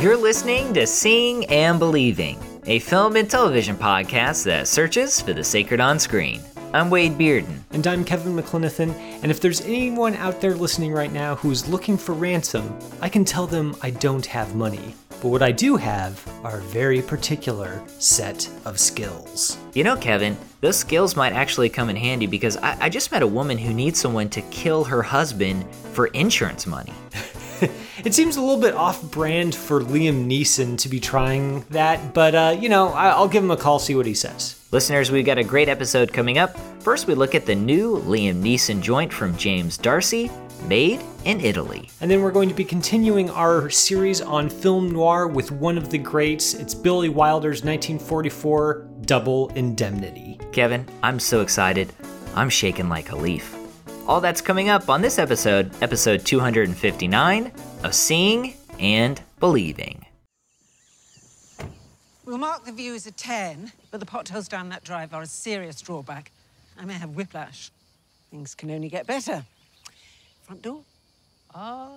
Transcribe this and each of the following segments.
You're listening to Seeing and Believing, a film and television podcast that searches for the sacred on screen. I'm Wade Bearden. And I'm Kevin McClenathan, and if there's anyone out there listening right now who's looking for ransom, I can tell them I don't have money. But what I do have are a very particular set of skills. You know, Kevin, those skills might actually come in handy because I, I just met a woman who needs someone to kill her husband for insurance money. it seems a little bit off brand for Liam Neeson to be trying that, but uh, you know, I- will give him a call, see what he says. Listeners, we've got a great episode coming up. First, we look at the new Liam Neeson joint from James D'Arcy, Made in Italy. And then we're going to be continuing our series on film noir with one of the greats. It's Billy Wilder's 1944 Double Indemnity. Kevin, I'm so excited. I'm shaking like a leaf. All that's coming up on this episode, episode 259 of Seeing and Believing. We'll mark the view as a 10, but the potholes down that drive are a serious drawback. I may have whiplash. Things can only get better. Front door? Uh...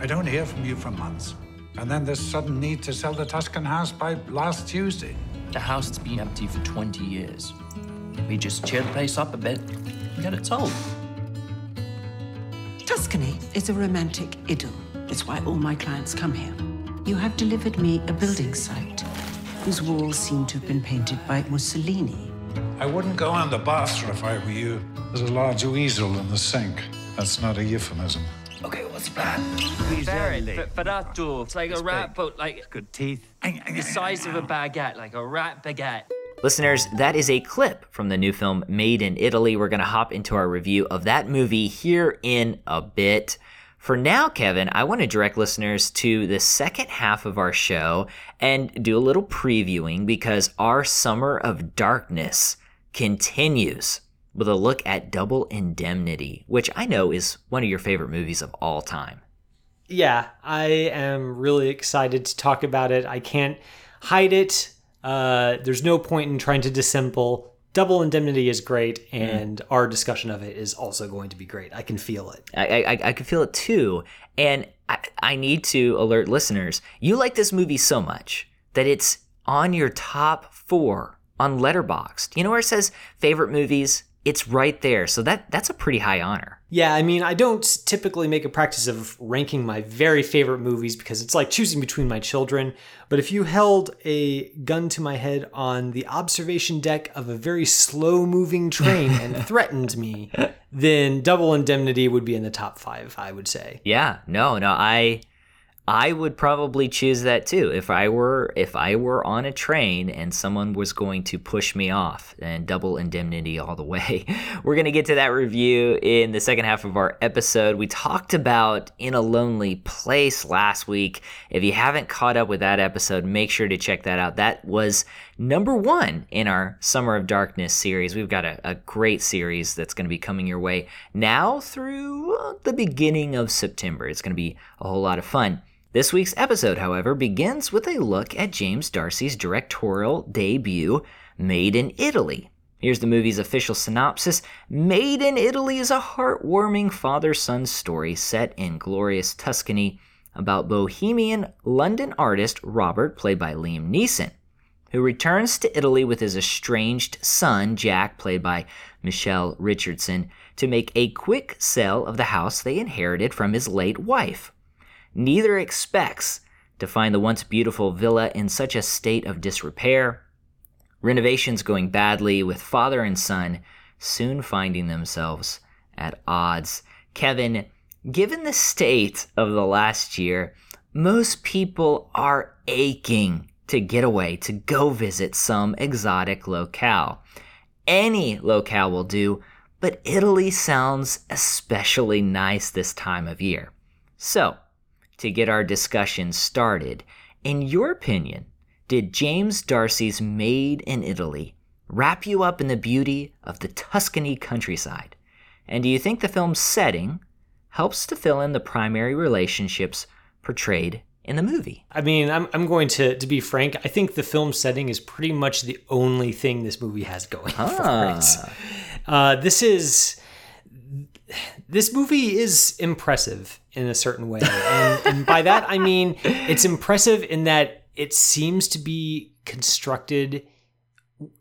I don't hear from you for months. And then this sudden need to sell the Tuscan house by last Tuesday. The house has been empty for 20 years. We just cheer the place up a bit and get it sold. Tuscany is a romantic idyll. It's why all my clients come here. You have delivered me a building site whose walls seem to have been painted by Mussolini. I wouldn't go on the bathroom if I were you. There's a large weasel in the sink. That's not a euphemism. Okay, what's the plan? Very Ferrato. It's like it's a rat, big. but like it's good teeth. The size of a baguette, like a rat baguette. Listeners, that is a clip from the new film Made in Italy. We're going to hop into our review of that movie here in a bit. For now, Kevin, I want to direct listeners to the second half of our show and do a little previewing because our Summer of Darkness continues with a look at Double Indemnity, which I know is one of your favorite movies of all time. Yeah, I am really excited to talk about it. I can't hide it. Uh, there's no point in trying to dissemble. Double Indemnity is great, mm. and mm. our discussion of it is also going to be great. I can feel it. I, I, I can feel it too. And I, I need to alert listeners you like this movie so much that it's on your top four on Letterboxd. You know where it says favorite movies? It's right there. So that that's a pretty high honor. Yeah, I mean, I don't typically make a practice of ranking my very favorite movies because it's like choosing between my children. But if you held a gun to my head on the observation deck of a very slow moving train and threatened me, then Double Indemnity would be in the top five, I would say. Yeah, no, no, I I would probably choose that too if I were if I were on a train and someone was going to push me off and double indemnity all the way. We're going to get to that review in the second half of our episode. We talked about In a Lonely Place last week. If you haven't caught up with that episode, make sure to check that out. That was number 1 in our Summer of Darkness series. We've got a, a great series that's going to be coming your way now through the beginning of September. It's going to be a whole lot of fun. This week's episode, however, begins with a look at James D'Arcy's directorial debut, Made in Italy. Here's the movie's official synopsis Made in Italy is a heartwarming father son story set in glorious Tuscany about bohemian London artist Robert, played by Liam Neeson, who returns to Italy with his estranged son, Jack, played by Micheál Richardson, to make a quick sale of the house they inherited from his late wife. Neither expects to find the once beautiful villa in such a state of disrepair. Renovations going badly, with father and son soon finding themselves at odds. Kevin, given the state of the last year, most people are aching to get away to go visit some exotic locale. Any locale will do, but Italy sounds especially nice this time of year. So, to get our discussion started. In your opinion, did James D'Arcy's Made in Italy wrap you up in the beauty of the Tuscany countryside? And do you think the film's setting helps to fill in the primary relationships portrayed in the movie? I mean, I'm, I'm going to, to be frank, I think the film setting is pretty much the only thing this movie has going ah. for it. Uh, this is this movie is impressive in a certain way. And, and by that, I mean it's impressive in that it seems to be constructed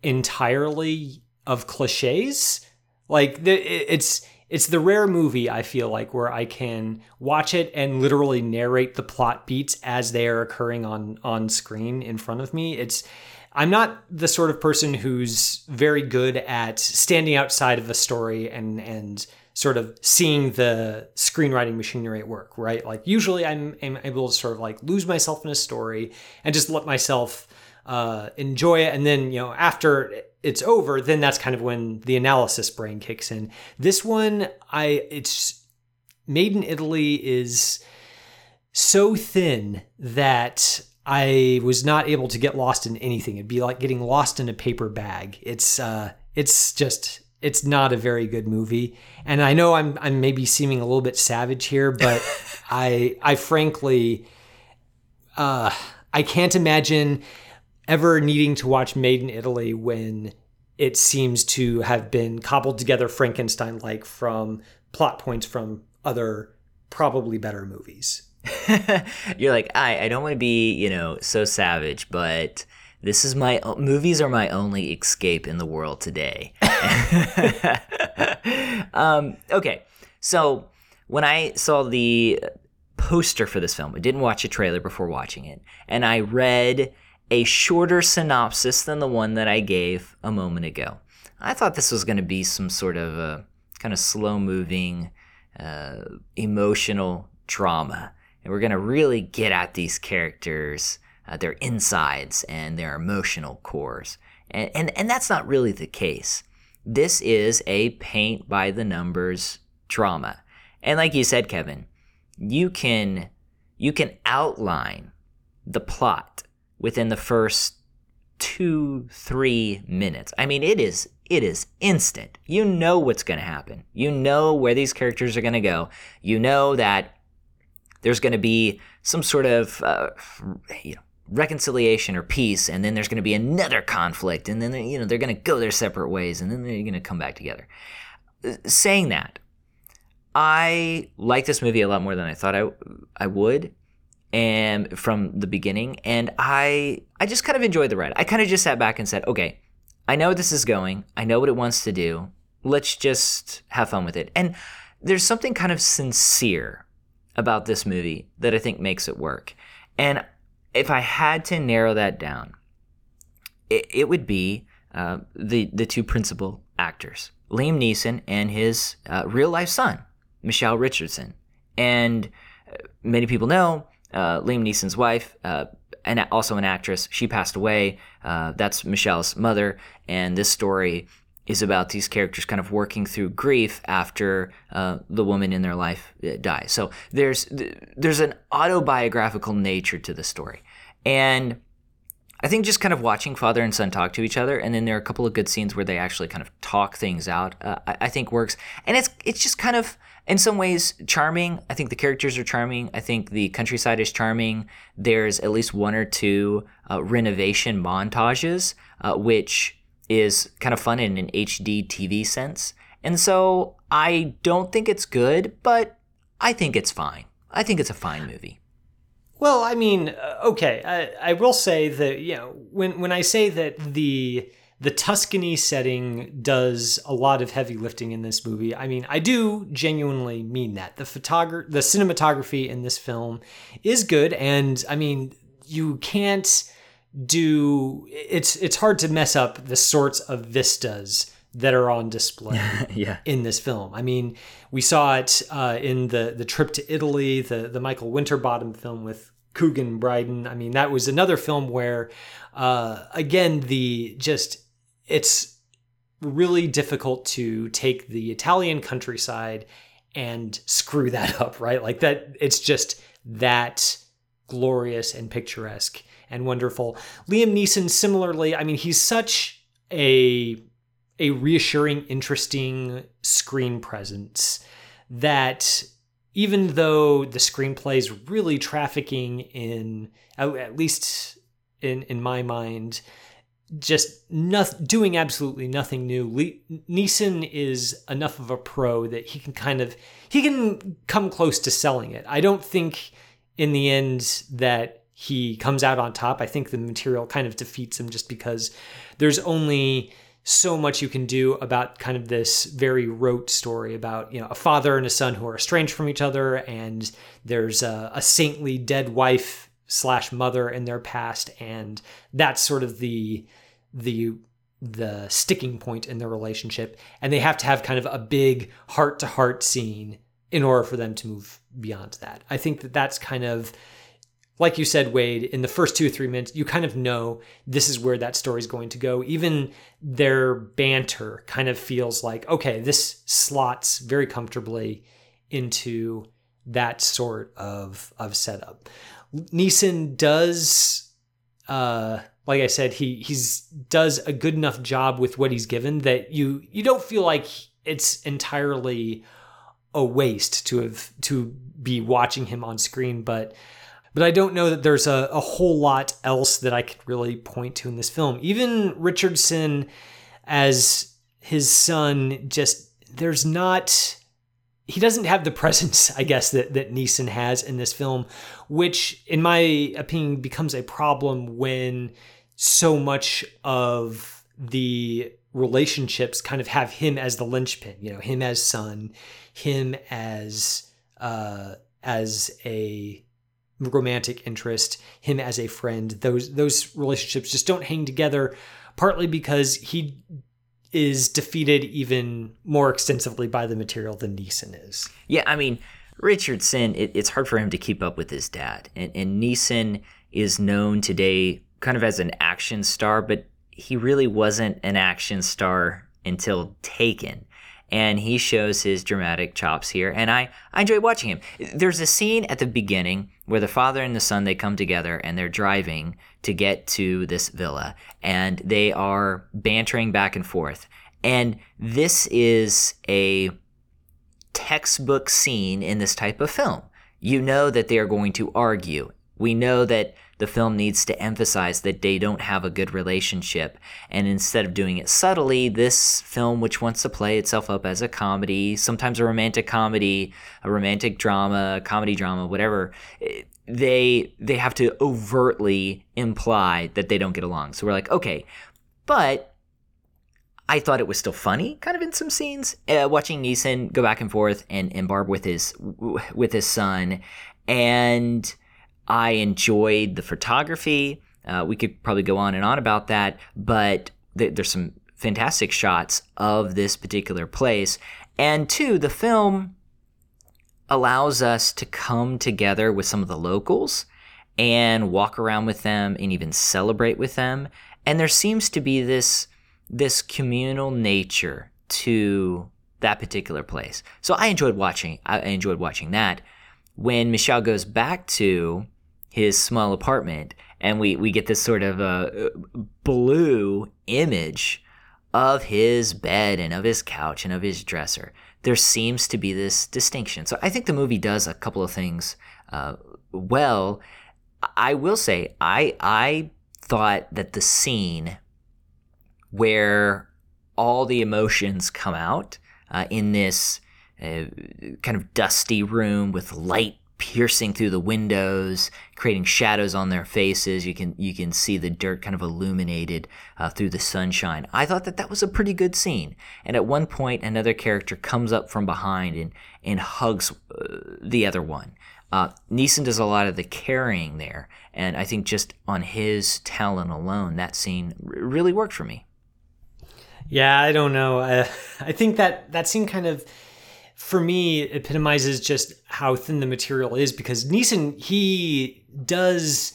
entirely of cliches. Like it's it's the rare movie I feel like where I can watch it and literally narrate the plot beats as they are occurring on on screen in front of me. It's I'm not the sort of person who's very good at standing outside of a story and and sort of seeing the screenwriting machinery at work, right? Like usually I'm, I'm able to sort of like lose myself in a story and just let myself uh, enjoy it. And then, you know, after it's over, then that's kind of when the analysis brain kicks in. This one, I, it's made in Italy is so thin that I was not able to get lost in anything. It'd be like getting lost in a paper bag. It's, uh, it's just it's not a very good movie. And I know I'm I'm maybe seeming a little bit savage here, but I I frankly uh I can't imagine ever needing to watch Made in Italy when it seems to have been cobbled together Frankenstein like from plot points from other probably better movies. You're like, I I don't want to be, you know, so savage, but this is my movies are my only escape in the world today. um, okay, so when I saw the poster for this film, I didn't watch a trailer before watching it, and I read a shorter synopsis than the one that I gave a moment ago. I thought this was going to be some sort of a kind of slow moving, uh, emotional drama. And we're going to really get at these characters uh, their insides and their emotional cores. And, and, and that's not really the case. This is a paint by the numbers drama. And like you said, Kevin, you can you can outline the plot within the first two, three minutes. I mean, it is it is instant. You know what's going to happen. You know where these characters are going to go. You know that there's going to be some sort of uh, you know reconciliation or peace and then there's going to be another conflict and then you know they're going to go their separate ways and then they're going to come back together. Uh, saying that i like this movie a lot more than i thought i, I would and from the beginning and i i just kind of enjoyed the ride. I kind of just sat back and said okay i know this is going. I know what it wants to do. Let's just have fun with it. And there's something kind of sincere about this movie that i think makes it work. And if I had to narrow that down, it, it would be uh, the the two principal actors, Liam Neeson and his uh, real life son, Micheál Richardson. And uh, many people know uh, Liam Neeson's wife, uh, and also an actress. She passed away. Uh, that's Micheál's mother, and this story is about these characters kind of working through grief after uh, the woman in their life dies. So there's there's an autobiographical nature to the story. And I think just kind of watching father and son talk to each other, and then there are a couple of good scenes where they actually kind of talk things out. Uh, I, I, think works, and it's it's just kind of in some ways charming. I think the characters are charming. I think the countryside is charming. There's at least one or two uh, renovation montages, uh, which is kind of fun in an HGTV sense. And so I don't think it's good, but I think it's fine. I think it's a fine movie. Well, I mean, uh, okay, I, I will say that you know when when I say that the the Tuscany setting does a lot of heavy lifting in this movie. I mean, I do genuinely mean that. The photography, the cinematography in this film is good and I mean, you can't do it's it's hard to mess up the sorts of vistas that are on display yeah. in this film. I mean, we saw it uh, in the the trip to Italy, the the Michael Winterbottom film with Coogan Brydon. I mean, that was another film where, uh, again, the just it's really difficult to take the Italian countryside and screw that up, right? Like that, it's just that glorious and picturesque and wonderful. Liam Neeson, similarly, I mean, he's such a a reassuring, interesting screen presence that even though the screenplay is really trafficking in, at least in in my mind, just nothing, doing absolutely nothing new. Le- Neeson is enough of a pro that he can kind of he can come close to selling it. I don't think in the end that he comes out on top. I think the material kind of defeats him just because there's only so much you can do about kind of this very rote story about you know a father and a son who are estranged from each other and there's a, a saintly dead wife slash mother in their past and that's sort of the the the sticking point in their relationship. And they have to have kind of a big heart to heart scene in order for them to move beyond that. I think that that's kind of like you said, Wade, in the first two or three minutes, you kind of know this is where that story's going to go. Even their banter kind of feels like, okay, this slots very comfortably into that sort of of setup. Neeson does uh like I said, he he's does a good enough job with what he's given that you you don't feel like it's entirely a waste to have to be watching him on screen, but but I don't know that there's a, a whole lot else that I could really point to in this film. Even Richardson as his son, just there's not he doesn't have the presence, I guess, that, that Neeson has in this film, which, in my opinion, becomes a problem when so much of the relationships kind of have him as the linchpin, you know, him as son, him as uh, as a romantic interest, him as a friend. Those those relationships just don't hang together, partly because he is defeated even more extensively by the material than Neeson is. Yeah, I mean, Richardson, it, it's hard for him to keep up with his dad. And, and Neeson is known today kind of as an action star, but he really wasn't an action star until Taken and he shows his dramatic chops here and I, I enjoy watching him. There's a scene at the beginning where the father and the son they come together and they're driving to get to this villa and they are bantering back and forth. And this is a textbook scene in this type of film. You know that they are going to argue. We know that the film needs to emphasize that they don't have a good relationship. And instead of doing it subtly, this film, which wants to play itself up as a comedy, sometimes a romantic comedy, a romantic drama, a comedy drama, whatever, they they have to overtly imply that they don't get along. So we're like, okay, but I thought it was still funny, kind of in some scenes, uh, watching Neeson go back and forth and, and barb with his with his son, and I enjoyed the photography. Uh, we could probably go on and on about that, but th- there's some fantastic shots of this particular place. And two, the film allows us to come together with some of the locals and walk around with them and even celebrate with them. And there seems to be this this communal nature to that particular place. So I enjoyed watching I enjoyed watching that. When Micheál goes back to his small apartment, and we we get this sort of uh, blue image of his bed and of his couch and of his dresser. There seems to be this distinction. So I think the movie does a couple of things uh, well. I will say I I thought that the scene where all the emotions come out uh, in this uh, kind of dusty room with light piercing through the windows, creating shadows on their faces. You can you can see the dirt kind of illuminated uh, through the sunshine. I thought that that was a pretty good scene. And at one point, another character comes up from behind and and hugs uh, the other one. Uh, Neeson does a lot of the carrying there, and I think just on his talent alone, that scene r- really worked for me. Yeah, I don't know. I think that that scene kind of for me epitomizes just how thin the material is because Neeson he does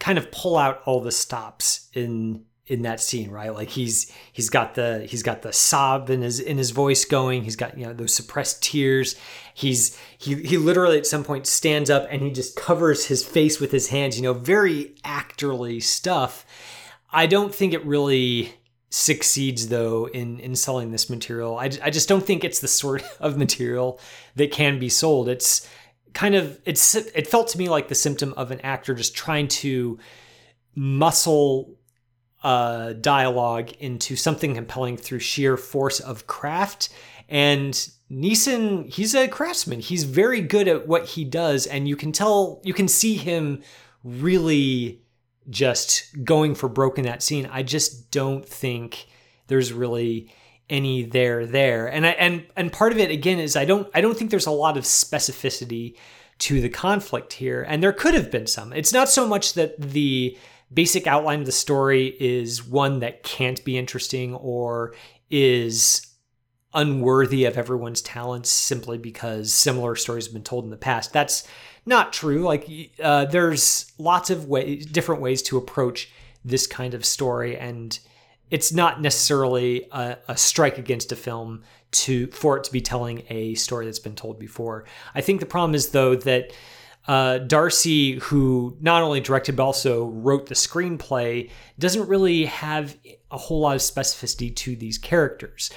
kind of pull out all the stops in in that scene, right? Like he's he's got the he's got the sob in his in his voice going. He's got you know those suppressed tears. He's he he literally at some point stands up and he just covers his face with his hands. You know, very actorly stuff. I don't think it really succeeds though in in selling this material. I, I just don't think it's the sort of material that can be sold. It's kind of it's it felt to me like the symptom of an actor just trying to muscle uh, dialogue into something compelling through sheer force of craft. And Neeson, he's a craftsman. He's very good at what he does, and you can tell, you can see him really just going for broke in that scene. I just don't think there's really any there there. And I and and part of it again is I don't I don't think there's a lot of specificity to the conflict here. And there could have been some. It's not so much that the basic outline of the story is one that can't be interesting or is unworthy of everyone's talents simply because similar stories have been told in the past. That's not true. Like uh, there's lots of ways, different ways to approach this kind of story, and it's not necessarily a, a strike against a film to for it to be telling a story that's been told before. I think the problem is though that uh, D'Arcy, who not only directed but also wrote the screenplay, doesn't really have a whole lot of specificity to these characters.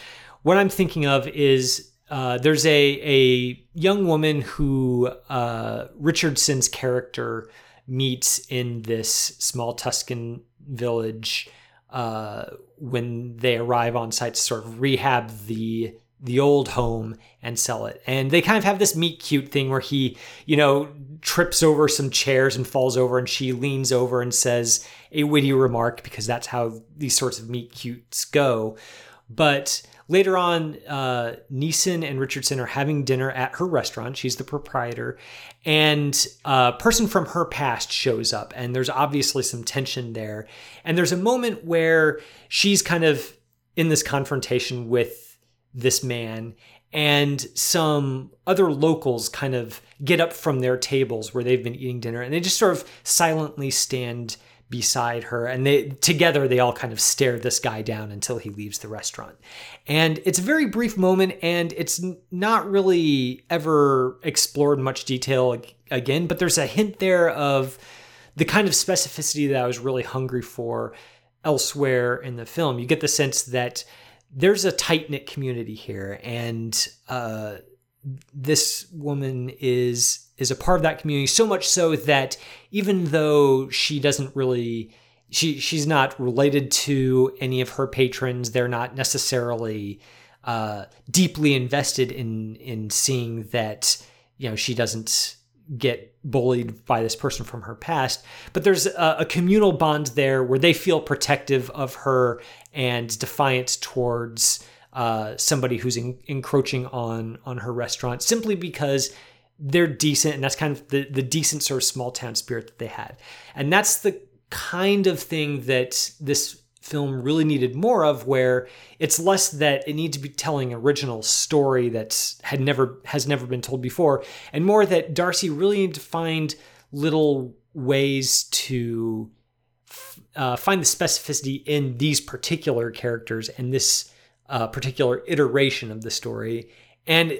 What I'm thinking of is uh, there's a a young woman who uh, Richardson's character meets in this small Tuscan village uh, when they arrive on site to sort of rehab the the old home and sell it. And they kind of have this meet cute thing where he, you know, trips over some chairs and falls over, and she leans over and says a witty remark because that's how these sorts of meet cutes go. But later on, uh, Neeson and Richardson are having dinner at her restaurant. She's the proprietor, and a person from her past shows up, and there's obviously some tension there. And there's a moment where she's kind of in this confrontation with this man and some other locals kind of get up from their tables where they've been eating dinner and they just sort of silently stand beside her and they together they all kind of stare this guy down until he leaves the restaurant. And it's a very brief moment and it's not really ever explored much detail again but there's a hint there of the kind of specificity that i was really hungry for elsewhere in the film. You get the sense that there's a tight knit community here, and uh, this woman is is a part of that community. So much so that even though she doesn't really she she's not related to any of her patrons, they're not necessarily uh, deeply invested in in seeing that you know she doesn't get bullied by this person from her past but there's a, a, communal bond there where they feel protective of her and defiant towards uh, somebody who's in, encroaching on on her restaurant simply because they're decent and that's kind of the, the decent sort of small town spirit that they had. And that's the kind of thing that this film really needed more of where it's less that it needs to be telling an original story that's had never has never been told before and more that D'Arcy really needed to find little ways to uh, find the specificity in these particular characters and this uh, particular iteration of the story. And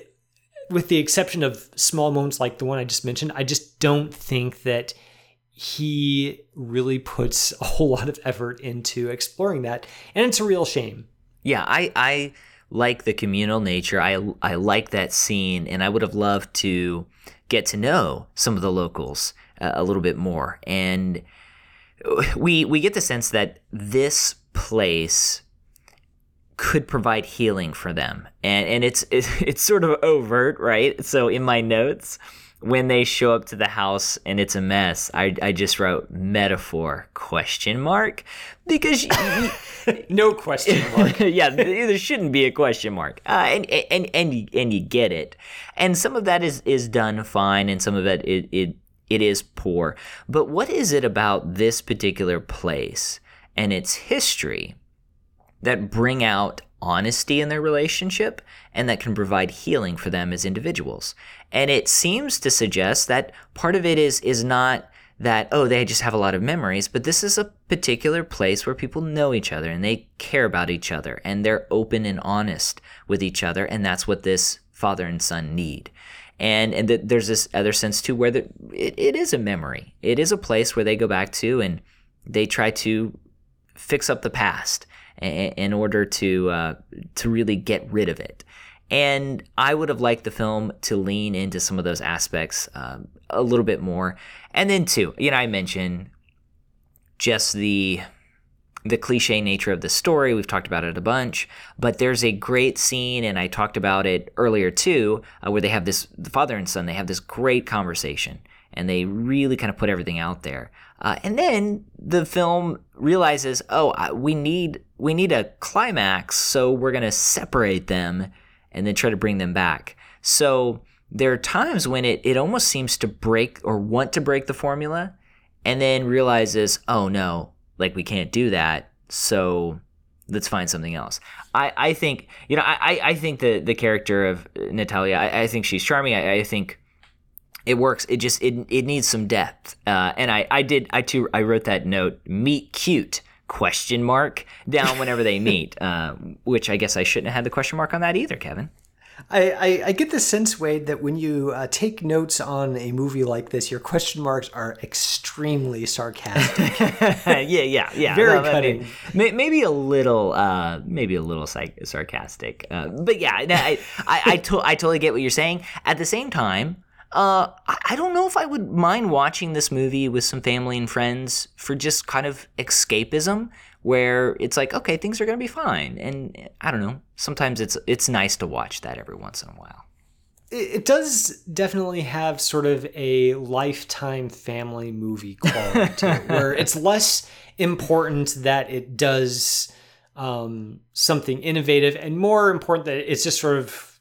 with the exception of small moments like the one i just mentioned i just don't think that he really puts a whole lot of effort into exploring that. And it's a real shame. Yeah i i like the communal nature. I i like that scene and i would have loved to get to know some of the locals uh, a little bit more. And we we get the sense that this place could provide healing for them. And and it's it's, sort of overt right? So in my notes when they show up to the house and it's a mess, I, I just wrote metaphor question mark? Because no question mark. yeah, there shouldn't be a question mark, uh, and and and you, and you get it, and some of that is is done fine, and some of it it, it it is poor. But what is it about this particular place and its history that bring out honesty in their relationship and that can provide healing for them as individuals. And it seems to suggest that part of it is is not that oh they just have a lot of memories, but this is a particular place where people know each other and they care about each other and they're open and honest with each other and that's what this father and son need. And and th- there's this other sense too where the, it, it is a memory. It is a place where they go back to and they try to fix up the past in order to uh, to really get rid of it. And I would have liked the film to lean into some of those aspects um, a little bit more. And then too, you know, I mentioned just the the cliche nature of the story. We've talked about it a bunch, but there's a great scene, and I talked about it earlier too, uh, where they have this the father and son. They have this great conversation, and they really kind of put everything out there. Uh, and then the film realizes, oh, we need we need a climax, so we're gonna separate them and then try to bring them back. So there are times when it, it almost seems to break or want to break the formula and then realizes, oh no, like we can't do that. So let's find something else. I, I think, you know, I, I- I think the, the character of Natalia, I, I think she's charming. I, I think it works. It just, it, it needs some depth. Uh, and I, I did, I too, I wrote that note, meet cute question mark down whenever they meet, uh, which I guess I shouldn't have had the question mark on that either, Kevin. I, I, I get the sense, Wade, that when you uh, take notes on a movie like this, your question marks are extremely sarcastic. yeah, yeah, yeah. Very I mean, cutting. maybe a little, uh, maybe a little sarcastic, uh, but yeah, I, I, I, to- I totally get what you're saying. At the same time, uh, I, don't know if I would mind watching this movie with some family and friends for just kind of escapism, where it's like, okay, things are gonna be fine, and I don't know. Sometimes it's it's nice to watch that every once in a while. it, it does definitely have sort of a lifetime family movie quality to it, where it's less important that it does um, something innovative and more important that it's just sort of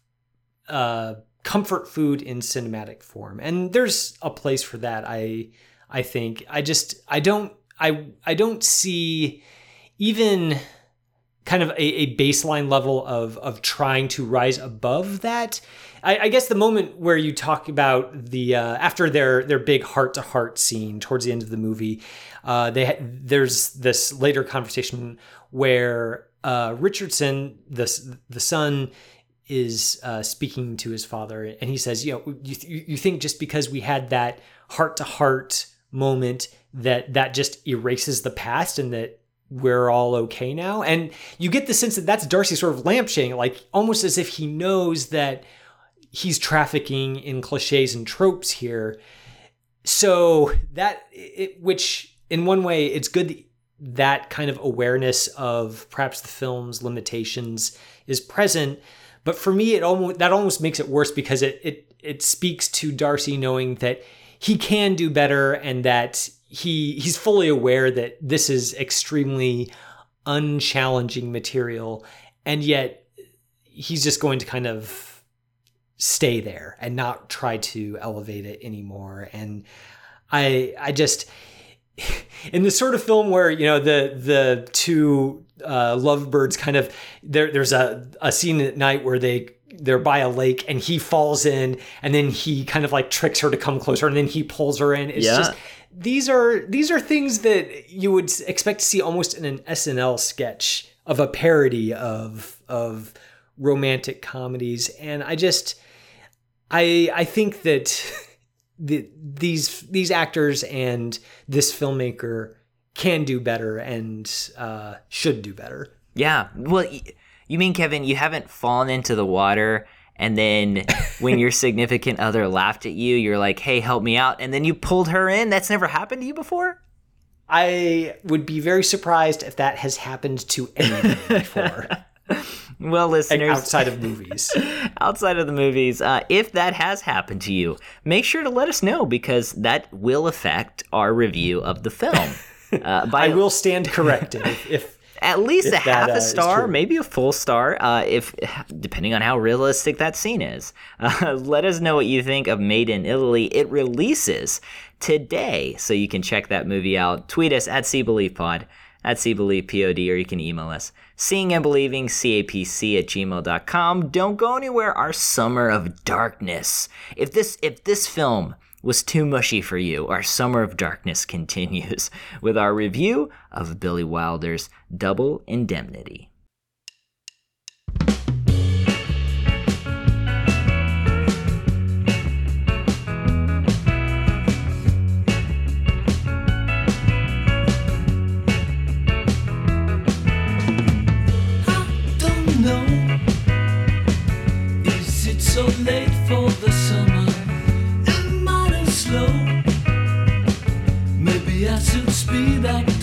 uh, comfort food in cinematic form. And there's a place for that. I I think I just I don't I I don't see even kind of a, a baseline level of of trying to rise above that. I, I guess the moment where you talk about the uh, after their their big heart to heart scene towards the end of the movie, uh, they there's this later conversation where uh, Richardson, the the son, is uh, speaking to his father, and he says, "You know, you, you think just because we had that heart to heart moment that that just erases the past and that we're all okay now?" And you get the sense that that's D'Arcy sort of lampshading, like almost as if he knows that he's trafficking in cliches and tropes here. So that it, which in one way it's good that that kind of awareness of perhaps the film's limitations is present but for me it almost that almost makes it worse because it it it speaks to D'Arcy knowing that he can do better and that he he's fully aware that this is extremely unchallenging material. And yet he's just going to kind of stay there and not try to elevate it anymore. And i i just in the sort of film where you know the the two uh, lovebirds kind of there there's a, a scene at night where they they're by a lake and he falls in and then he kind of like tricks her to come closer and then he pulls her in it's Yeah. just these are these are things that you would expect to see almost in an SNL sketch of a parody of of romantic comedies and I just I I think that the, these these actors and this filmmaker can do better and uh, should do better. Yeah. Well, you mean Kevin, you haven't fallen into the water and then when your significant other laughed at you, you're like, "Hey, help me out." And then you pulled her in? That's never happened to you before? I would be very surprised if that has happened to anyone before, Well, listeners, outside of movies. outside of the movies, uh, if that has happened to you, make sure to let us know because that will affect our review of the film. Uh, by I will stand corrected if, if at least if a half that, uh, a star, maybe a full star, uh, if depending on how realistic that scene is. Uh, let us know what you think of Made in Italy. It releases today, so you can check that movie out. Tweet us at CBelievePod, at CBelievePod, or you can email us seeing and believing capc at gmail.com. Don't go anywhere. Our summer of darkness. If this if this film was too mushy for you, our summer of darkness continues with our review of Billy Wilder's Double Indemnity. So late for the summer? Am I slow? Maybe I should speed up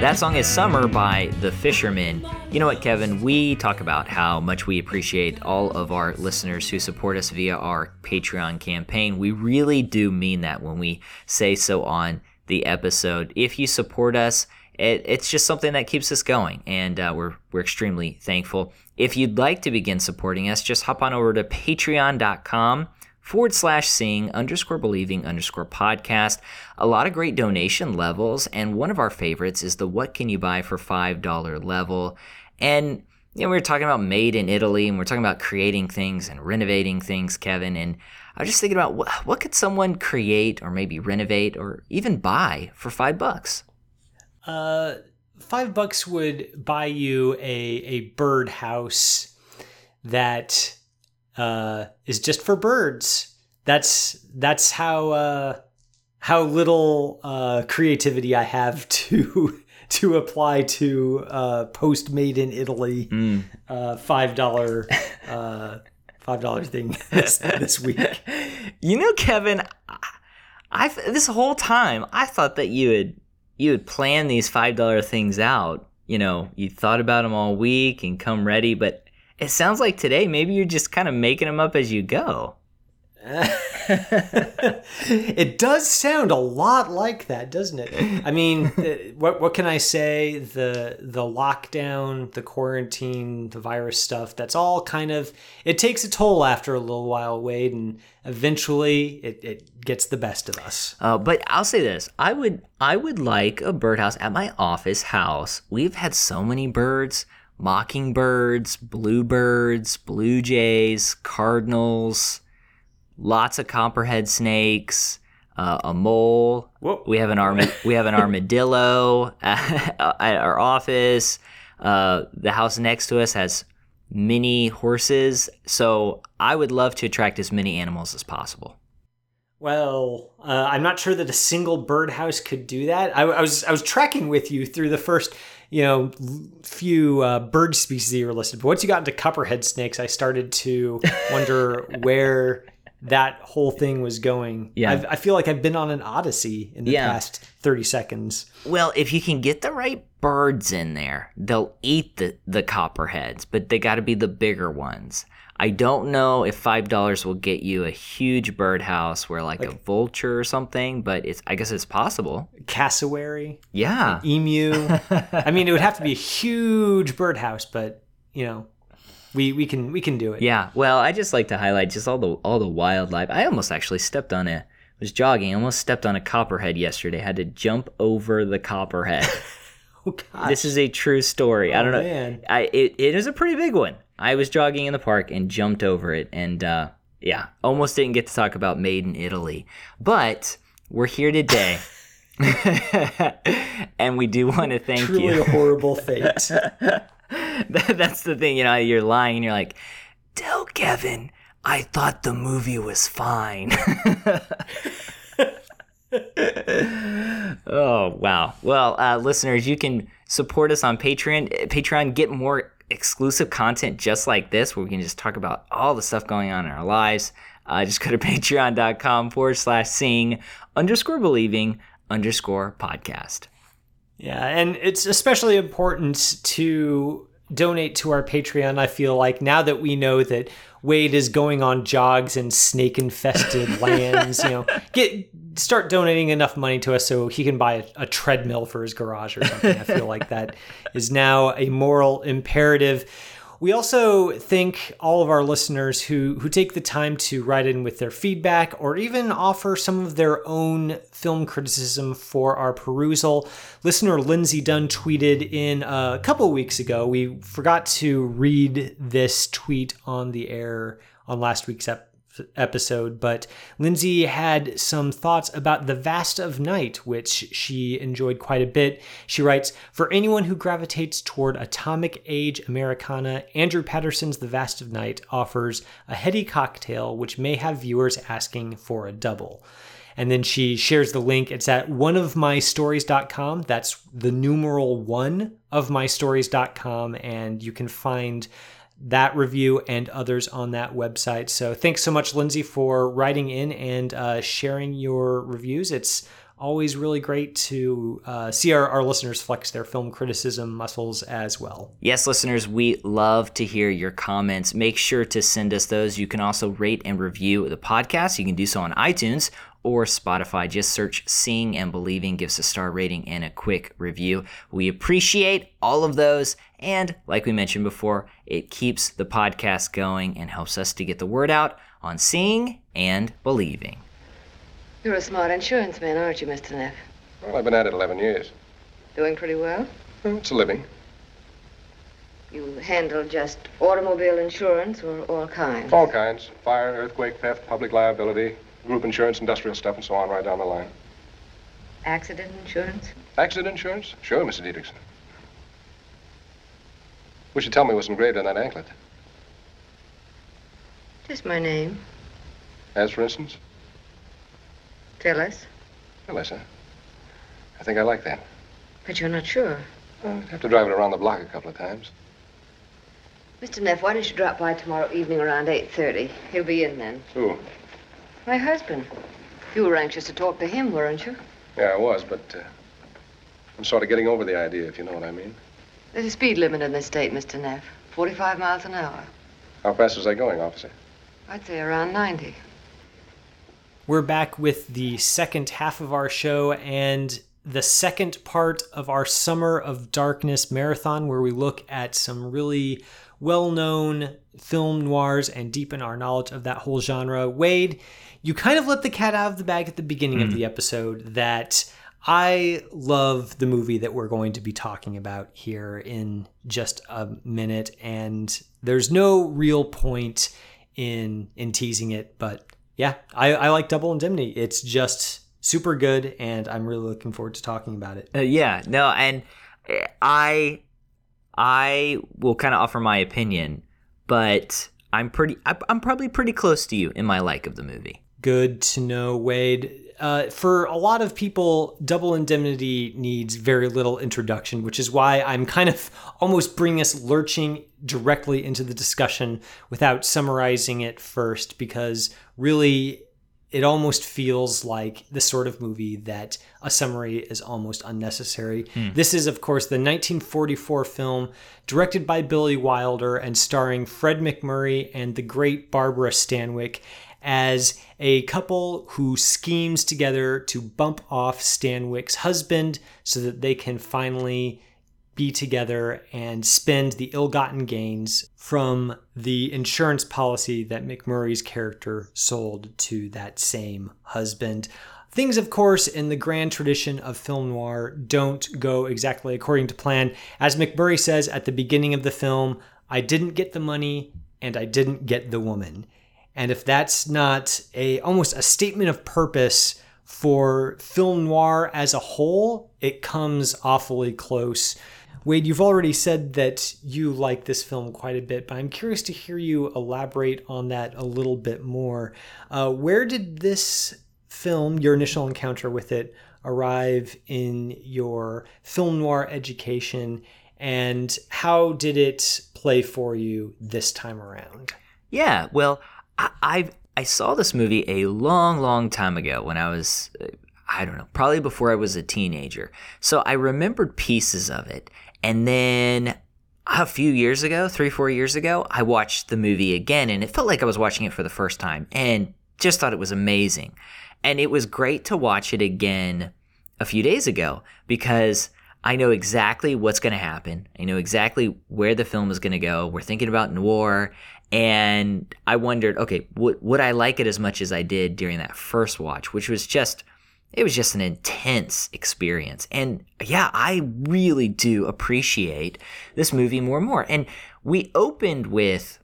That song is Summer by The Fisherman. You know what, Kevin? We talk about how much we appreciate all of our listeners who support us via our Patreon campaign. We really do mean that when we say so on the episode. If you support us, it, it's just something that keeps us going, and uh, we're, we're extremely thankful. If you'd like to begin supporting us, just hop on over to patreon.com forward slash seeing underscore believing underscore podcast. A lot of great donation levels, and one of our favorites is the what can you buy for $5 level. And you know, we were talking about made in Italy, and we're talking about creating things and renovating things, Kevin. And I was just thinking about what, what could someone create or maybe renovate or even buy for five bucks? Uh, five bucks would buy you a a bird house that uh, is just for birds. That's that's how uh, how little uh, creativity I have to to apply to uh, post made in Italy uh, five dollar uh, five dollar thing this, this week. You know, Kevin, I, I this whole time I thought that you had you had planned these five dollar things out. You know, you thought about them all week and come ready, but it sounds like today maybe you're just kind of making them up as you go. it does sound a lot like that, doesn't it? I mean, what what can I say? The the lockdown, the quarantine, the virus stuff, that's all kind of it takes a toll after a little while, Wade, and eventually it, it gets the best of us. Uh, but I'll say this: I would I would like a birdhouse at my office house. We've had so many birds: mockingbirds, bluebirds, blue jays, cardinals, lots of copperhead snakes, uh, a mole. Whoa. We have an arma- we have an armadillo at our office. Uh, the house next to us has many horses. So I would love to attract as many animals as possible. Well, uh, I'm not sure that a single birdhouse could do that. I, I was I was tracking with you through the first you know few uh, bird species that you were listed, but once you got into copperhead snakes, I started to wonder where that whole thing was going. Yeah. I've, I feel like I've been on an odyssey in the Yeah. past 30 seconds. Well, if you can get the right birds in there, they'll eat the, the copperheads, but they got to be the bigger ones. I don't know if five dollars will get you a huge birdhouse where like, a vulture or something, but it's I guess it's possible. Cassowary, Yeah. emu. I mean, it would have to be a huge birdhouse, but you know, we we can we can do it. Yeah. Well, I just like to highlight just all the all the wildlife. I almost actually stepped on a was jogging, almost stepped on a copperhead yesterday. Had to jump over the copperhead. Oh. This is a true story. I Oh, don't know. man. I it, it is a pretty big one. I was jogging in the park and jumped over it, and uh, yeah, almost didn't get to talk about Made in Italy, but we're here today, and we do want to thank truly you. a horrible fate. That- That's the thing, you know. You're lying. and You're like, tell Kevin. I thought the movie was fine. oh wow! Well, uh, listeners, you can support us on Patreon. Patreon get more exclusive content just like this, where we can just talk about all the stuff going on in our lives. Uh, just go to patreon.com forward slash seeing underscore believing underscore podcast. Yeah, and it's especially important to donate to our Patreon. I feel like now that we know that Wade is going on jogs in snake infested lands, you know, get start donating enough money to us so he can buy a, a treadmill for his garage or something. I feel like that is now a moral imperative. We also thank all of our listeners who who take the time to write in with their feedback or even offer some of their own film criticism for our perusal. Listener Lindsay Dunn tweeted in a couple weeks ago. We forgot to read this tweet on the air on last week's ep- episode, but Lindsay had some thoughts about The Vast of Night, which she enjoyed quite a bit. She writes For anyone who gravitates toward atomic age Americana, Andrew Patterson's The Vast of Night offers a heady cocktail which may have viewers asking for a double. And then she shares the link. It's at oneofmystories.com. That's the numeral one of mystories.com. And you can find that review and others on that website. So thanks so much, Lindsay, for writing in and uh, sharing your reviews. It's always really great to uh, see our, our listeners flex their film criticism muscles as well. Yes, listeners, we love to hear your comments. Make sure to send us those. You can also rate and review the podcast. You can do so on iTunes or Spotify. Just search Seeing and Believing, give us a star rating and a quick review. We appreciate all of those. And like we mentioned before, it keeps the podcast going and helps us to get the word out on seeing and believing. You're a smart insurance man, aren't you, Mr. Neff? Well, I've been at it 11 years. Doing pretty well? Well, it's a living. You handle just automobile insurance or all kinds? All kinds. Fire, earthquake, theft, public liability, group insurance, industrial stuff, and so on right down the line. Accident insurance? Accident insurance? Sure, Mr. Dietrichson. Wish you'd tell me what's engraved on that anklet. Just my name. As, for instance? Phyllis. Phyllis, huh? I think I like that. But you're not sure. Well, I'd have to drive it around the block a couple of times. Mr. Neff, why don't you drop by tomorrow evening around 8.30? He'll be in then. Who? My husband. You were anxious to talk to him, weren't you? Yeah, I was, but uh, I'm sort of getting over the idea, if you know what I mean. There's a speed limit in this state, Mr. Neff. 45 miles an hour. How fast was I going, officer? I'd say around 90. We're back with the second half of our show and the second part of our Summer of Darkness marathon, where we look at some really well known film noirs and deepen our knowledge of that whole genre. Wade, you kind of let the cat out of the bag at the beginning of the episode that I love the movie that we're going to be talking about here in just a minute, and there's no real point in in teasing it, but yeah, I, I like Double Indemnity. It's just super good, and I'm really looking forward to talking about it. Uh, yeah, no, and I I will kind of offer my opinion, but I'm pretty I'm probably pretty close to you in my like of the movie. Good to know, Wade. Uh, for a lot of people, Double Indemnity needs very little introduction, which is why I'm kind of almost bringing us lurching directly into the discussion without summarizing it first, because really it almost feels like the sort of movie that a summary is almost unnecessary. This is, of course, the 1944 film directed by Billy Wilder and starring Fred MacMurray and the great Barbara Stanwyck as a couple who schemes together to bump off Stanwyck's husband so that they can finally be together and spend the ill gotten gains from the insurance policy that MacMurray's character sold to that same husband. Things, of course, in the grand tradition of film noir don't go exactly according to plan. As MacMurray says at the beginning of the film, I didn't get the money and I didn't get the woman. And if that's not a almost a statement of purpose for film noir as a whole, it comes awfully close. Wade, you've already said that you like this film quite a bit, but I'm curious to hear you elaborate on that a little bit more. Uh, where did this film, your initial encounter with it, arrive in your film noir education, and how did it play for you this time around? Yeah, well, I I, I saw this movie a long, long time ago when I was uh, I don't know, probably before I was a teenager. So I remembered pieces of it, and then a few years ago, three, four years ago, I watched the movie again, and it felt like I was watching it for the first time, and just thought it was amazing. And it was great to watch it again a few days ago because I know exactly what's going to happen. I know exactly where the film is going to go. We're thinking about noir. And I wondered, okay, would, would I like it as much as I did during that first watch, which was just, it was just an intense experience. And yeah, I really do appreciate this movie more and more. And we opened with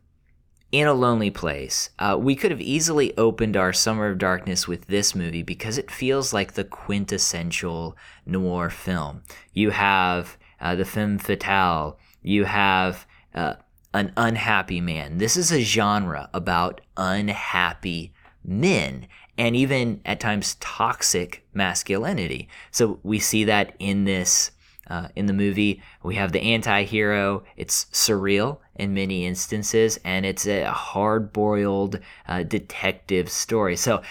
in a Lonely Place, uh, we could have easily opened our Summer of Darkness with this movie because it feels like the quintessential noir film. You have uh, the femme fatale, you have uh, an unhappy man. This is a genre about unhappy men and even at times toxic masculinity. So we see that in this uh, in the movie. We have the anti-hero. It's surreal in many instances, and it's a hard-boiled uh, detective story. So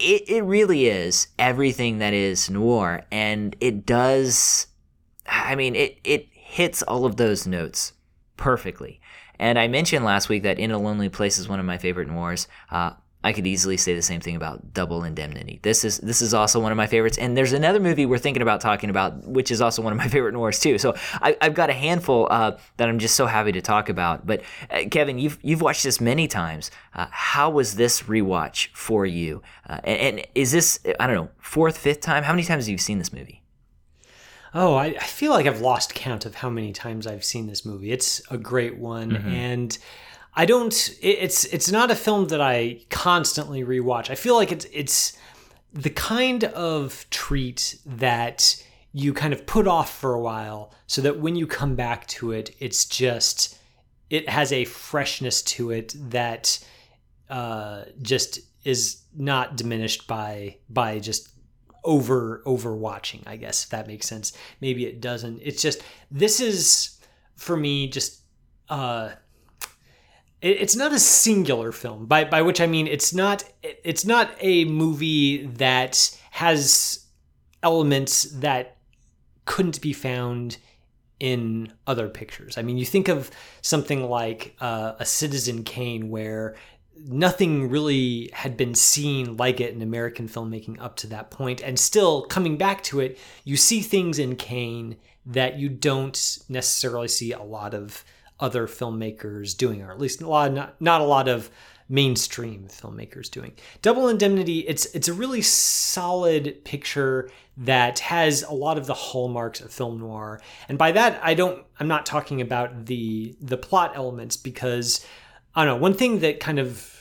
it, it really is everything that is noir, and it does. I mean, it it hits all of those notes perfectly. And I mentioned last week that In a Lonely Place is one of my favorite noirs. Uh, I could easily say the same thing about Double Indemnity. This is this is also one of my favorites, and there's another movie we're thinking about talking about, which is also one of my favorite noirs too. So I, have got a handful uh, that I'm just so happy to talk about. But uh, Kevin, you've you've watched this many times. Uh, how was this rewatch for you? Uh, and, and, is this I don't know fourth, fifth time? How many times have you seen this movie? Oh, I, I feel like I've lost count of how many times I've seen this movie. It's a great one, mm-hmm. and I don't. It's it's not a film that I constantly rewatch. I feel like it's it's the kind of treat that you kind of put off for a while, so that when you come back to it, it's just it has a freshness to it that uh, just is not diminished by by just over overwatching. I guess if that makes sense. Maybe it doesn't. It's just this is for me just. Uh, it's not a singular film by by which I mean it's not it's not a movie that has elements that couldn't be found in other pictures. I mean, you think of something like uh, a Citizen Kane, where nothing really had been seen like it in American filmmaking up to that point, and still coming back to it, you see things in Kane that you don't necessarily see a lot of other filmmakers doing, or at least a lot, not, not a lot of mainstream filmmakers doing. Double Indemnity, it's it's a really solid picture that has a lot of the hallmarks of film noir. And by that I don't I'm not talking about the the plot elements because I don't know, one thing that kind of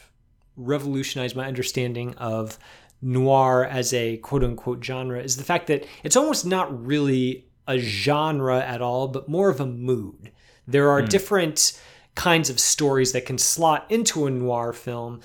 revolutionized my understanding of noir as a quote unquote genre is the fact that it's almost not really a genre at all, but more of a mood. There are mm. different kinds of stories that can slot into a noir film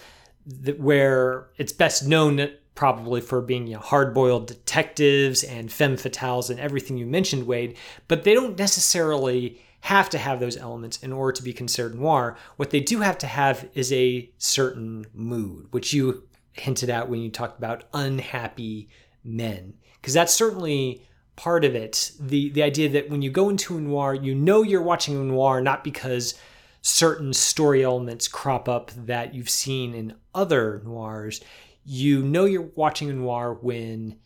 that, where it's best known probably for being you know, hard-boiled detectives and femme fatales and everything you mentioned wade but they don't necessarily have to have those elements in order to be considered noir what they do have to have is a certain mood which you hinted at when you talked about unhappy men because that's certainly part of it. The the idea that when you go into a noir, you know you're watching a noir not because certain story elements crop up that you've seen in other noirs. You know you're watching a noir when